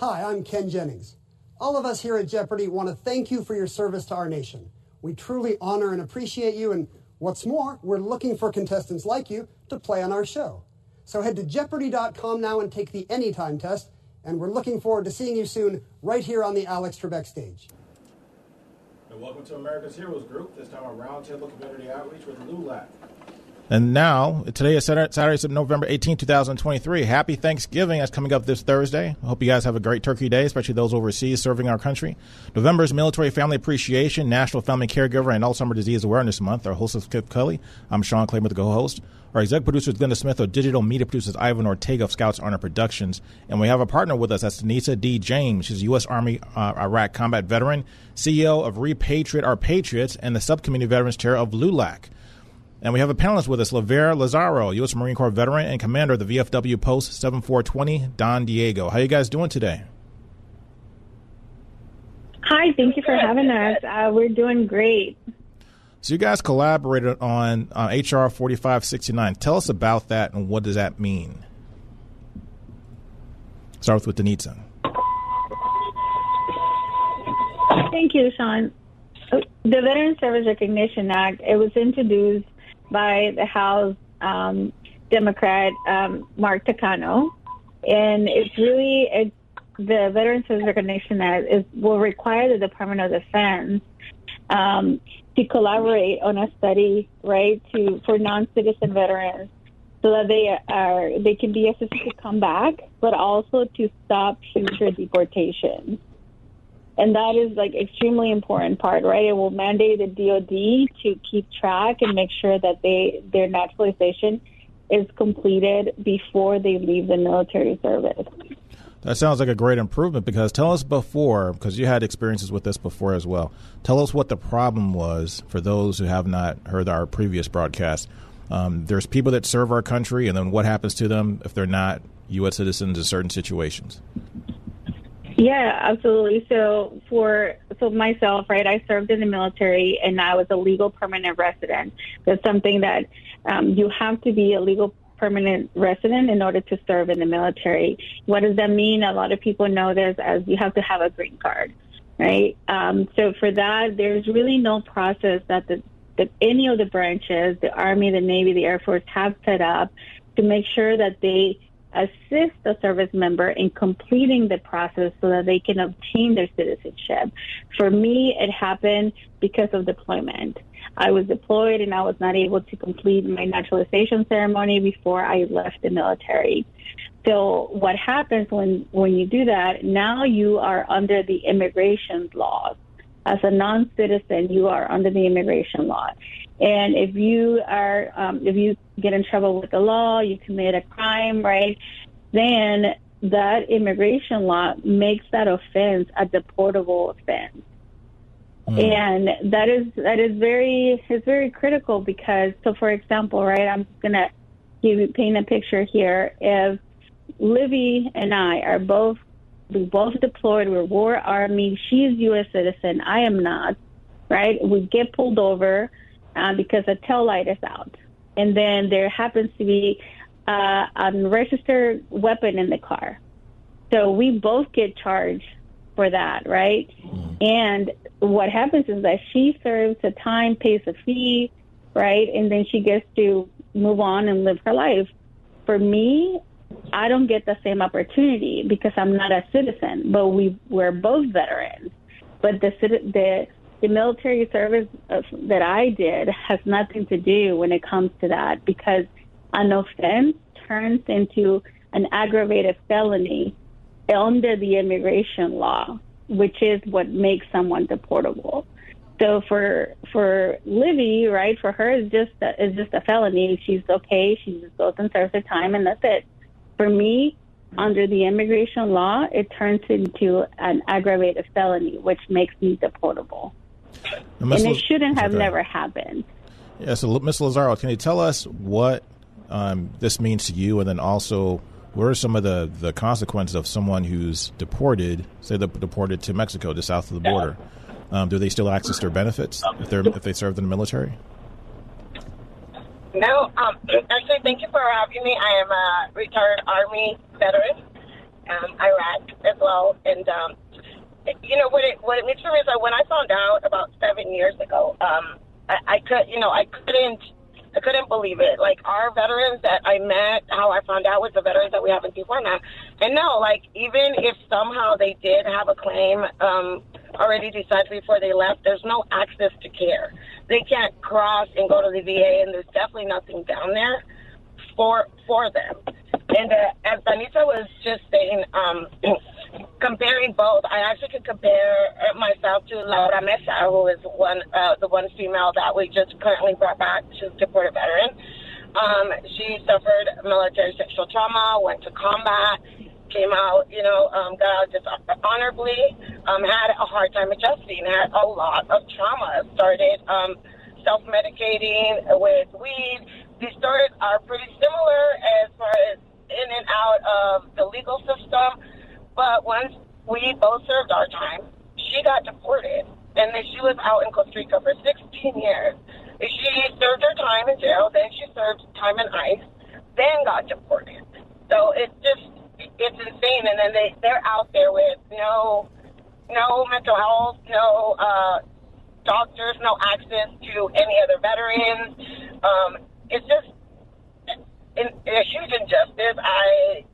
Hi, I'm Ken Jennings. All of us here at Jeopardy want to thank you for your service to our nation. We truly honor and appreciate you, and what's more, we're looking for contestants like you to play on our show. So head to Jeopardy.com now and take the Anytime test, and we're looking forward to seeing you soon right here on the Alex Trebek stage. And welcome to America's Heroes Group, this time a roundtable community outreach with LULAC. And now, today is Saturday, Saturday, November 18, 2023. Happy Thanksgiving. That's coming up this Thursday. I hope you guys have a great Turkey Day, especially those overseas serving our country. November is Military Family Appreciation, National Family Caregiver, and Alzheimer's Disease Awareness Month. Our host is Kip Kelley. I'm Sean Claiborne, the co-host. Our executive producer is Glenda Smith. Our digital media producer is Ivan Ortega of Scouts Honor Productions. And we have a partner with us. That's Danitza D. James. She's a U.S. Army uh, Iraq combat veteran, CEO of Repatriate Our Patriots, and the Subcommittee Veterans Chair of LULAC. And we have a panelist with us, Livier Lazaro, U.S. Marine Corps veteran and commander of the VFW Post 7420, Don Diego. How you guys doing today? Hi, thank you for having us. Uh, we're doing great. So you guys collaborated on uh, HR 4569. Tell us about that and what does that mean? Start with Danitza. Thank you, Sean. The Veteran Service Recognition Act, it was introduced by the House um, Democrat um, Mark Takano, and it's really it, the Veterans Recognition Act is, will require the Department of Defense um, to collaborate on a study, right, to for non-citizen veterans, so that they are they can be assisted to come back, but also to stop future deportations and that is like extremely important part, right? It will mandate the DoD to keep track and make sure that they their naturalization is completed before they leave the military service. That sounds like a great improvement because tell us before, because you had experiences with this before as well. Tell us what the problem was for those who have not heard our previous broadcast. Um, there's people that serve our country, and then what happens to them if they're not U.S. citizens in certain situations? Yeah, absolutely. So for so myself, right, I served in the military and I was a legal permanent resident. That's something that um, you have to be a legal permanent resident in order to serve in the military. What does that mean? A lot of people know this as you have to have a green card, right? Um, so for that, there's really no process that the that any of the branches, the Army, the Navy, the Air Force, have set up to make sure that they assist a service member in completing the process so that they can obtain their citizenship. For me, it happened because of deployment. I was deployed and I was not able to complete my naturalization ceremony before I left the military. So what happens when, when you do that, now you are under the immigration laws. As a non-citizen, you are under the immigration law. And if you are, um, if you get in trouble with the law, you commit a crime, right? Then that immigration law makes that offense a deportable offense. Mm. And that is that is very is very critical because so for example, right, I'm gonna give you paint a picture here. If Livy and I are both we both deployed, we're war army, she's US citizen, I am not, right? We get pulled over uh, because a tail light is out. And then there happens to be uh, a unregistered weapon in the car. So we both get charged for that, right? Mm. And what happens is that she serves a time, pays a fee, right? And then she gets to move on and live her life. For me, I don't get the same opportunity because I'm not a citizen, but we we're both veterans. But the the the military service that I did has nothing to do when it comes to that because an offense turns into an aggravated felony under the immigration law, which is what makes someone deportable. So for for Livy, right, for her it's just a, it's just a felony. She's okay. She just goes and serves her time, and that's it. For me, under the immigration law, it turns into an aggravated felony, which makes me deportable. And it shouldn't have okay. never happened. Yeah. So, Ms. Lazaro, can you tell us what um, this means to you, and then also what are some of the, the consequences of someone who's deported, say they're deported to Mexico, just south of the border? Um, do they still access their benefits if they if they served in the military? No, um, actually, thank you for having me. I am a retired Army veteran, um, Iraq as well, and um, you know what it what it means for me is that when I found out about seven years ago, um, I, I could you know I couldn't I couldn't believe it. Like our veterans that I met, how I found out was the veterans that we have in Tijuana. And no, like even if somehow they did have a claim um, already decided before they left, there's no access to care. They can't cross and go to the VA, and there's definitely nothing down there for for them. And uh, as Anita was just saying, um, comparing both, I actually could compare myself to Laura Mesa, who is one uh, the one female that we just currently brought back. She's a deported veteran. Um, she suffered military sexual trauma, went to combat, came out, you know, um, got out dishonorably, um, had a hard time adjusting, had a lot of trauma, started um, self-medicating with weed. These stories are pretty similar as far as in and out of the legal system, but once we both served our time, she got deported, and then she was out in Costa Rica for 16 years. She served her time in jail, then she served time in ICE, then got deported. So it's just it's insane. And then they they're out there with no no mental health, no uh, doctors, no access to any other veterans. Um, it's just a huge injustice. I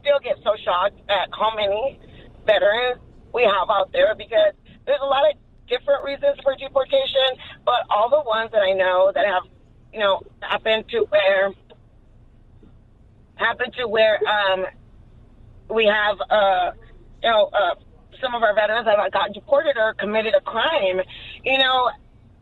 still get so shocked at how many veterans we have out there because there's a lot of different reasons for deportation, but all the ones that I know that have, you know, happened to where happened to where um, we have, uh, you know, uh, some of our veterans that have gotten deported or committed a crime, you know,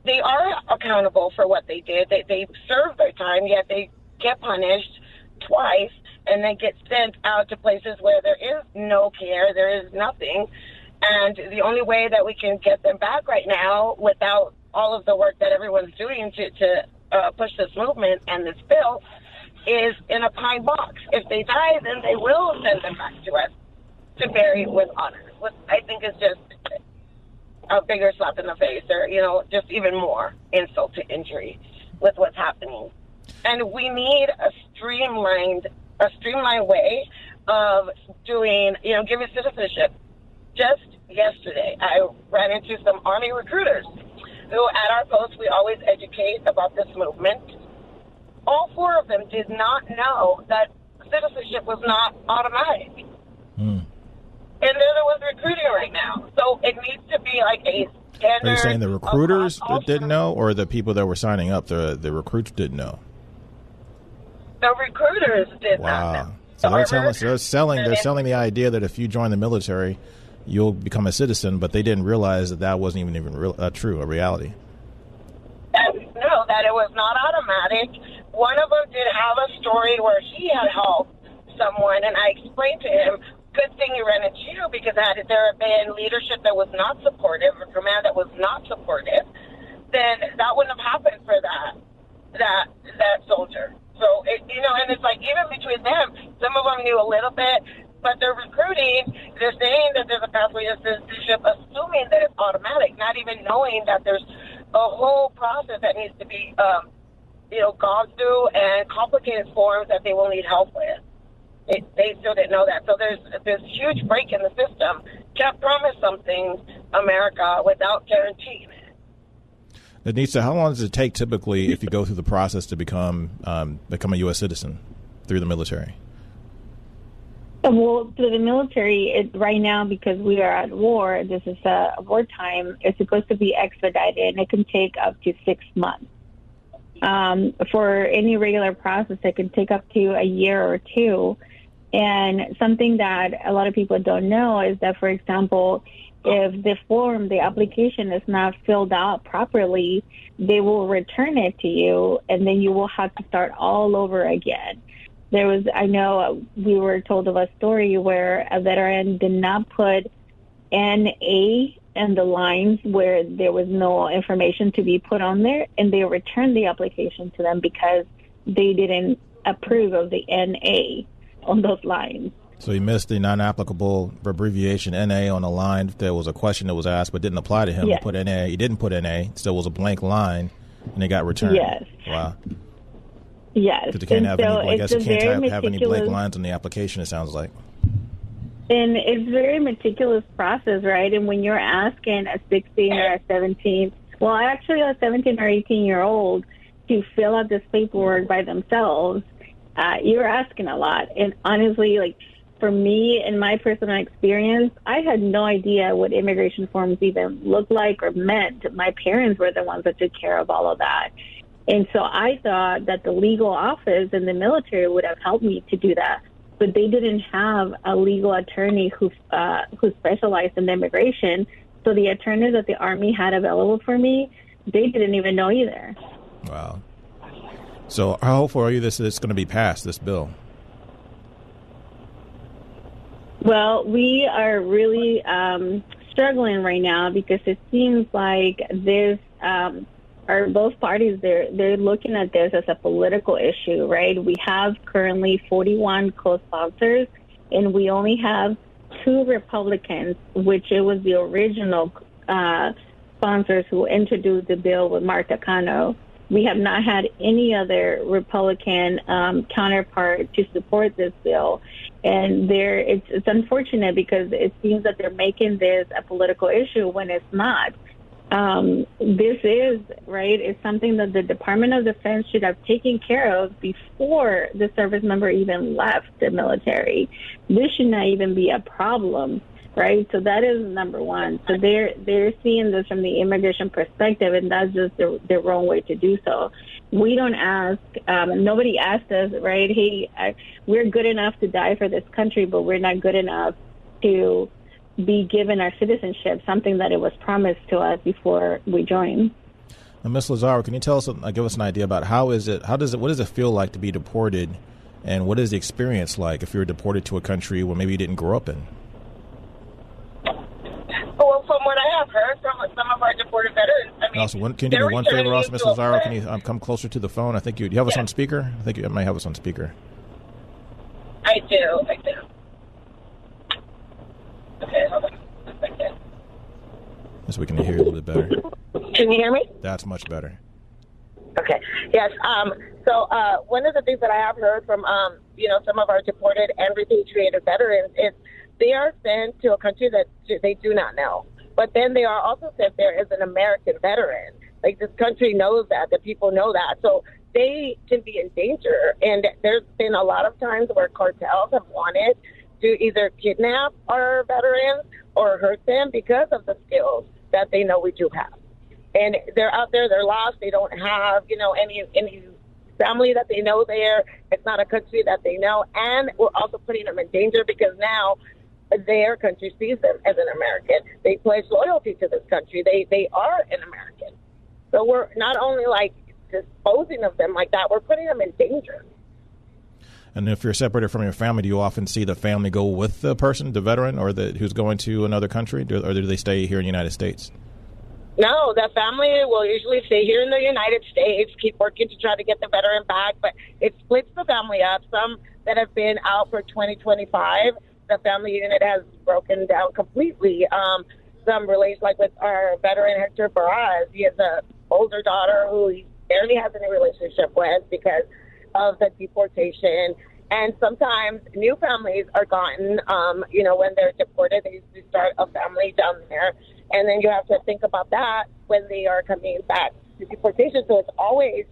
they are accountable for what they did. They, they served their time, yet they get punished twice and then get sent out to places where there is no care, there is nothing. And the only way that we can get them back right now without all of the work that everyone's doing to, to uh, push this movement and this bill is in a pine box. If they die, then they will send them back to us to bury with honor. Which I think is just a bigger slap in the face, or you know, just even more insult to injury with what's happening. And we need a streamlined, a streamlined way of doing, you know, giving citizenship. Just yesterday, I ran into some Army recruiters who, at our post, we always educate about this movement all four of them did not know that citizenship was not automatic. Mm. And they're the ones recruiting right now. So it needs to be like a standard. Are you saying the recruiters that didn't know, or the people that were signing up, the the recruits didn't know? The recruiters did wow. not know. So they're telling us they're selling they're selling the idea that if you join the military, you'll become a citizen, but they didn't realize that that wasn't even even real, uh, true, a reality. no, that it was not automatic one of them did have a story where he had helped someone, and I explained to him, good thing you ran into you because had there been leadership that was not supportive or command that was not supportive, then that wouldn't have happened for that that that soldier. So it, you know, and it's like even between them, some of them knew a little bit, but they're recruiting. They're saying that there's a pathway to citizenship, assuming that it's automatic, not even knowing that there's a whole process that needs to be um, you know, gone through and complicated forms that they will need help with. It, they still didn't know that. So there's this huge break in the system. Can't promise something, America, without guaranteeing it. Anissa, how long does it take typically if you go through the process to become um, become a U.S. citizen through the military? Well, to the military, it, right now, because we are at war, this is a wartime, it's supposed to be expedited, and it can take up to six months. Um, for any regular process, it can take up to a year or two. And something that a lot of people don't know is that, for example, if the form, the application is not filled out properly, they will return it to you, and then you will have to start all over again there was I know we were told of a story where a veteran did not put NA and the lines where there was no information to be put on there, and they returned the application to them because they didn't approve of the NA on those lines. So he missed the non-applicable abbreviation NA on a line. There was a question that was asked, but didn't apply to him. Yes. He put NA. He didn't put NA. Still was a blank line, and it got returned. Yes. Wow. Yes. Because they can't And have so any. I guess it's you can't very have, have any blank lines on the application. It sounds like. And it's very meticulous process, right? And when you're asking a 16 or a 17, well, actually a 17 or 18 year old to fill out this paperwork by themselves, uh, you're asking a lot. And honestly, like for me and my personal experience, I had no idea what immigration forms even looked like or meant. My parents were the ones that took care of all of that. And so I thought that the legal office in the military would have helped me to do that, but they didn't have a legal attorney who uh, who specialized in immigration. So the attorneys that the army had available for me, they didn't even know either. Wow. So how hopeful are you this is going to be passed? This bill. Well, we are really um, struggling right now because it seems like this. Um, are both parties they're they're looking at this as a political issue, right? We have currently 41 co-sponsors, and we only have two Republicans, which it was the original uh, sponsors who introduced the bill with Mark Takano. We have not had any other Republican um, counterpart to support this bill, and there it's it's unfortunate because it seems that they're making this a political issue when it's not um, this is right. It's something that the Department of Defense should have taken care of before the service member even left the military. This should not even be a problem, right? So that is number one. So they're they're seeing this from the immigration perspective, and that's just the, the wrong way to do so. We don't ask. Um, nobody asked us, right? Hey, I, we're good enough to die for this country, but we're not good enough to be given our citizenship, something that it was promised to us before we joined. Now, Ms. Lazaro, can you tell us, uh, give us an idea about how is it, how does it, what does it feel like to be deported, and what is the experience like if you're deported to a country where maybe you didn't grow up in? Well, from what I have heard from some of our deported veterans, I mean, Also, one, can you do me one favor, returning also, Ms. to Lazaro? Can you um, come closer to the phone? I think you, do you have us Yeah. on speaker? I think you might have us on speaker. I do, I do. Okay, hold on a second. So we can hear you a little bit better. Can you hear me? That's much better. Okay. Yes. Um, so uh, one of the things that I have heard from um, you know some of our deported and repatriated veterans is they are sent to a country that they do not know, but then they are also sent there as an American veteran. Like this country knows that, the people know that, so they can be in danger. And there's been a lot of times where cartels have wanted to either kidnap our veterans or hurt them because of the skills that they know we do have and they're out there, they're lost, they don't have, you know, any any family that they know there. It's not a country that they know, and we're also putting them in danger because now their country sees them as an American. They pledge loyalty to this country. They they are an American. So we're not only like disposing of them like that, we're putting them in danger. And if you're separated from your family, do you often see the family go with the person, the veteran, or the who's going to another country, or do they stay here in the United States? No, the family will usually stay here in the United States, keep working to try to get the veteran back, but it splits the family up. Some that have been out for 2025, the family unit has broken down completely. Um, some relates like with our veteran Hector Barajas, he has an older daughter who he barely has any relationship with because of the deportation. And sometimes new families are gotten, um, you know, when they're deported, they to start a family down there. And then you have to think about that when they are coming back to deportation. So it's always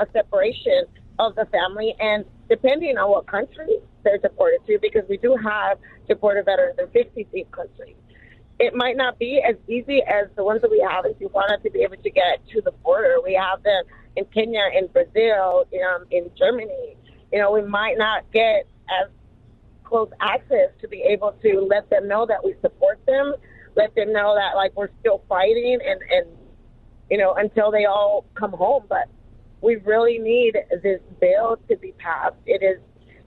a separation of the family. And depending on what country they're deported to because we do have deported veterans in 50 countries. It might not be as easy as the ones that we have if in Tijuana to be able to get to the border. We have them in Kenya, in Brazil, um, in Germany. You know, we might not get as close access to be able to let them know that we support them, let them know that like we're still fighting and, and you know, until they all come home. But we really need this bill to be passed. It is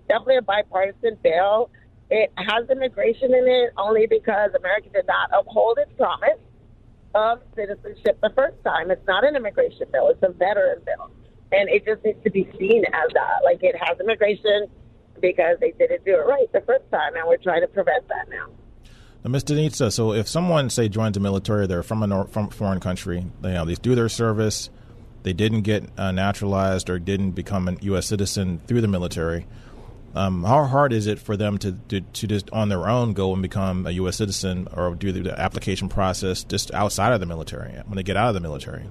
definitely a bipartisan bill. It has immigration in it only because America did not uphold its promise of citizenship the first time. It's not an immigration bill, it's a veteran bill. And it just needs to be seen as that. Like it has immigration because they didn't do it right the first time, and we're trying to prevent that now. Now, Ms. Danitza, so if someone, say, joins the military, they're from a from foreign country, they, you know, they do their service, they didn't get uh, naturalized or didn't become a U.S. citizen through the military, um, how hard is it for them to, to, to just on their own go and become a U.S. citizen or do the application process just outside of the military when they get out of the military?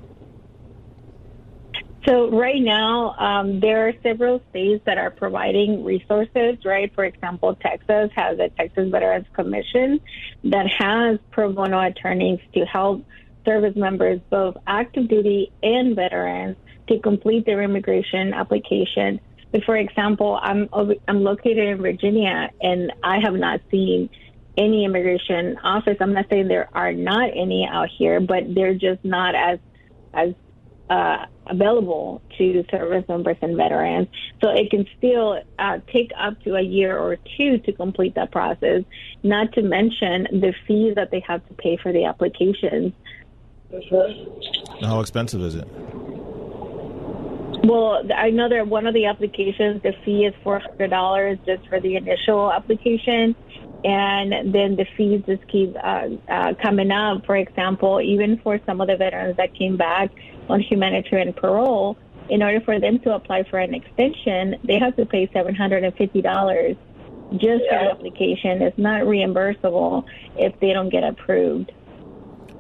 So right now, um, there are several states that are providing resources, right? For example, Texas has a Texas Veterans Commission that has pro bono attorneys to help service members, both active duty and veterans, to complete their immigration application but for example, I'm I'm located in Virginia, and I have not seen any immigration office. I'm not saying there are not any out here, but they're just not as as uh, available to service members and veterans. So it can still uh, take up to a year or two to complete that process. Not to mention the fees that they have to pay for the applications. How expensive is it? Well, I know that one of the applications, the fee is four hundred dollars just for the initial application, and then the fees just keep uh, uh, coming up. For example, even for some of the veterans that came back on humanitarian parole, in order for them to apply for an extension, they have to pay seven hundred and fifty dollars just for the application. It's not reimbursable if they don't get approved.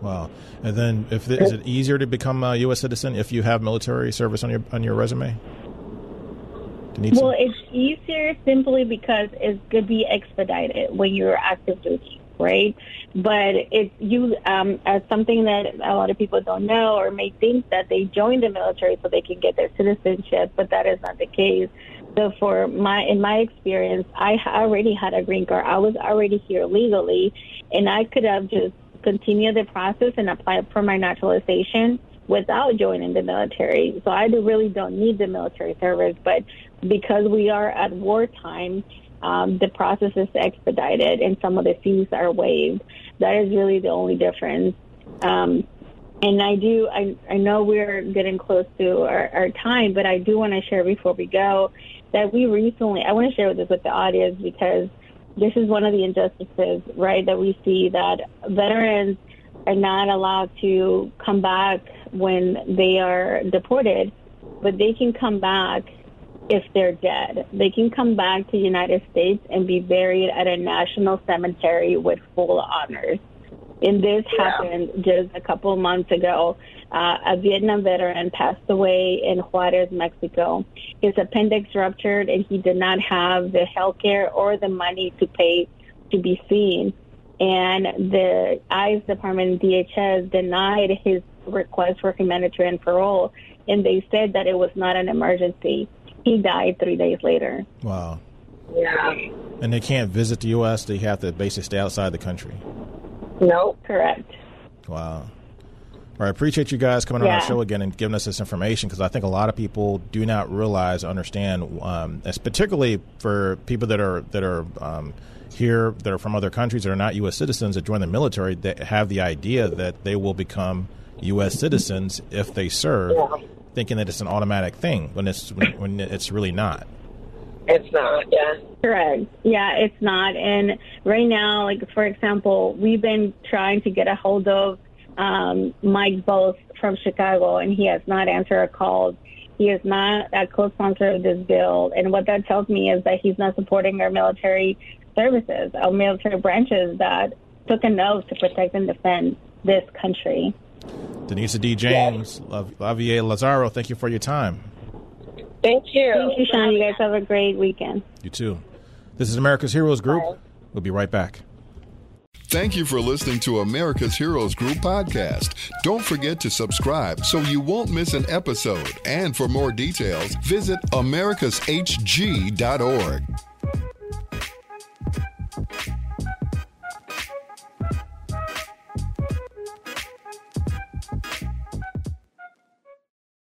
Wow. And then, if is it easier to become a U.S. citizen if you have military service on your on your resume? Well, it's easier simply because it's going to be expedited when you're active duty, right? But it's you um, as something that a lot of people don't know or may think that they join the military so they can get their citizenship, but that is not the case. So for my in my experience, I already had a green card. I was already here legally, and I could have just continue the process and apply for my naturalization without joining the military. So I really don't need the military service, but because we are at wartime, um, the process is expedited and some of the fees are waived. That is really the only difference. Um, and I do, I, I know we're getting close to our, our time, but I do want to share before we go that we recently, I want to share this with the audience because this is one of the injustices, right, that we see that veterans are not allowed to come back when they are deported, but they can come back if they're dead. They can come back to the United States and be buried at a national cemetery with full honors. And this yeah. happened just a couple of months ago. Uh, a Vietnam veteran passed away in Juarez, Mexico. His appendix ruptured, and he did not have the health care or the money to pay to be seen. And the ICE department, DHS, denied his request for humanitarian parole, and they said that it was not an emergency. He died three days later. Wow. Yeah. And they can't visit the U.S. They have to basically stay outside the country. No, correct. Wow. All right, appreciate you guys coming yeah. on our show again and giving us this information because I think a lot of people do not realize, understand, um, as particularly for people that are that are um, here that are from other countries that are not U.S. citizens that join the military that have the idea that they will become U.S. citizens if they serve, yeah. thinking that it's an automatic thing when it's when, when it's really not. It's not, yeah. Correct. Yeah, it's not. And right now, like for example, we've been trying to get a hold of um, Mike Bost from Chicago, and he has not answered a call. He is not a co-sponsor of this bill, and what that tells me is that he's not supporting our military services, our military branches that took an oath to protect and defend this country. Denise D. James, yes. Livier Lazaro, thank you for your time. Thank you. Thank you, Sean. You guys have a great weekend. You too. This is America's Heroes Group. We'll be right back. Thank you for listening to America's Heroes Group podcast. Don't forget to subscribe so you won't miss an episode. And for more details, visit americashg.org.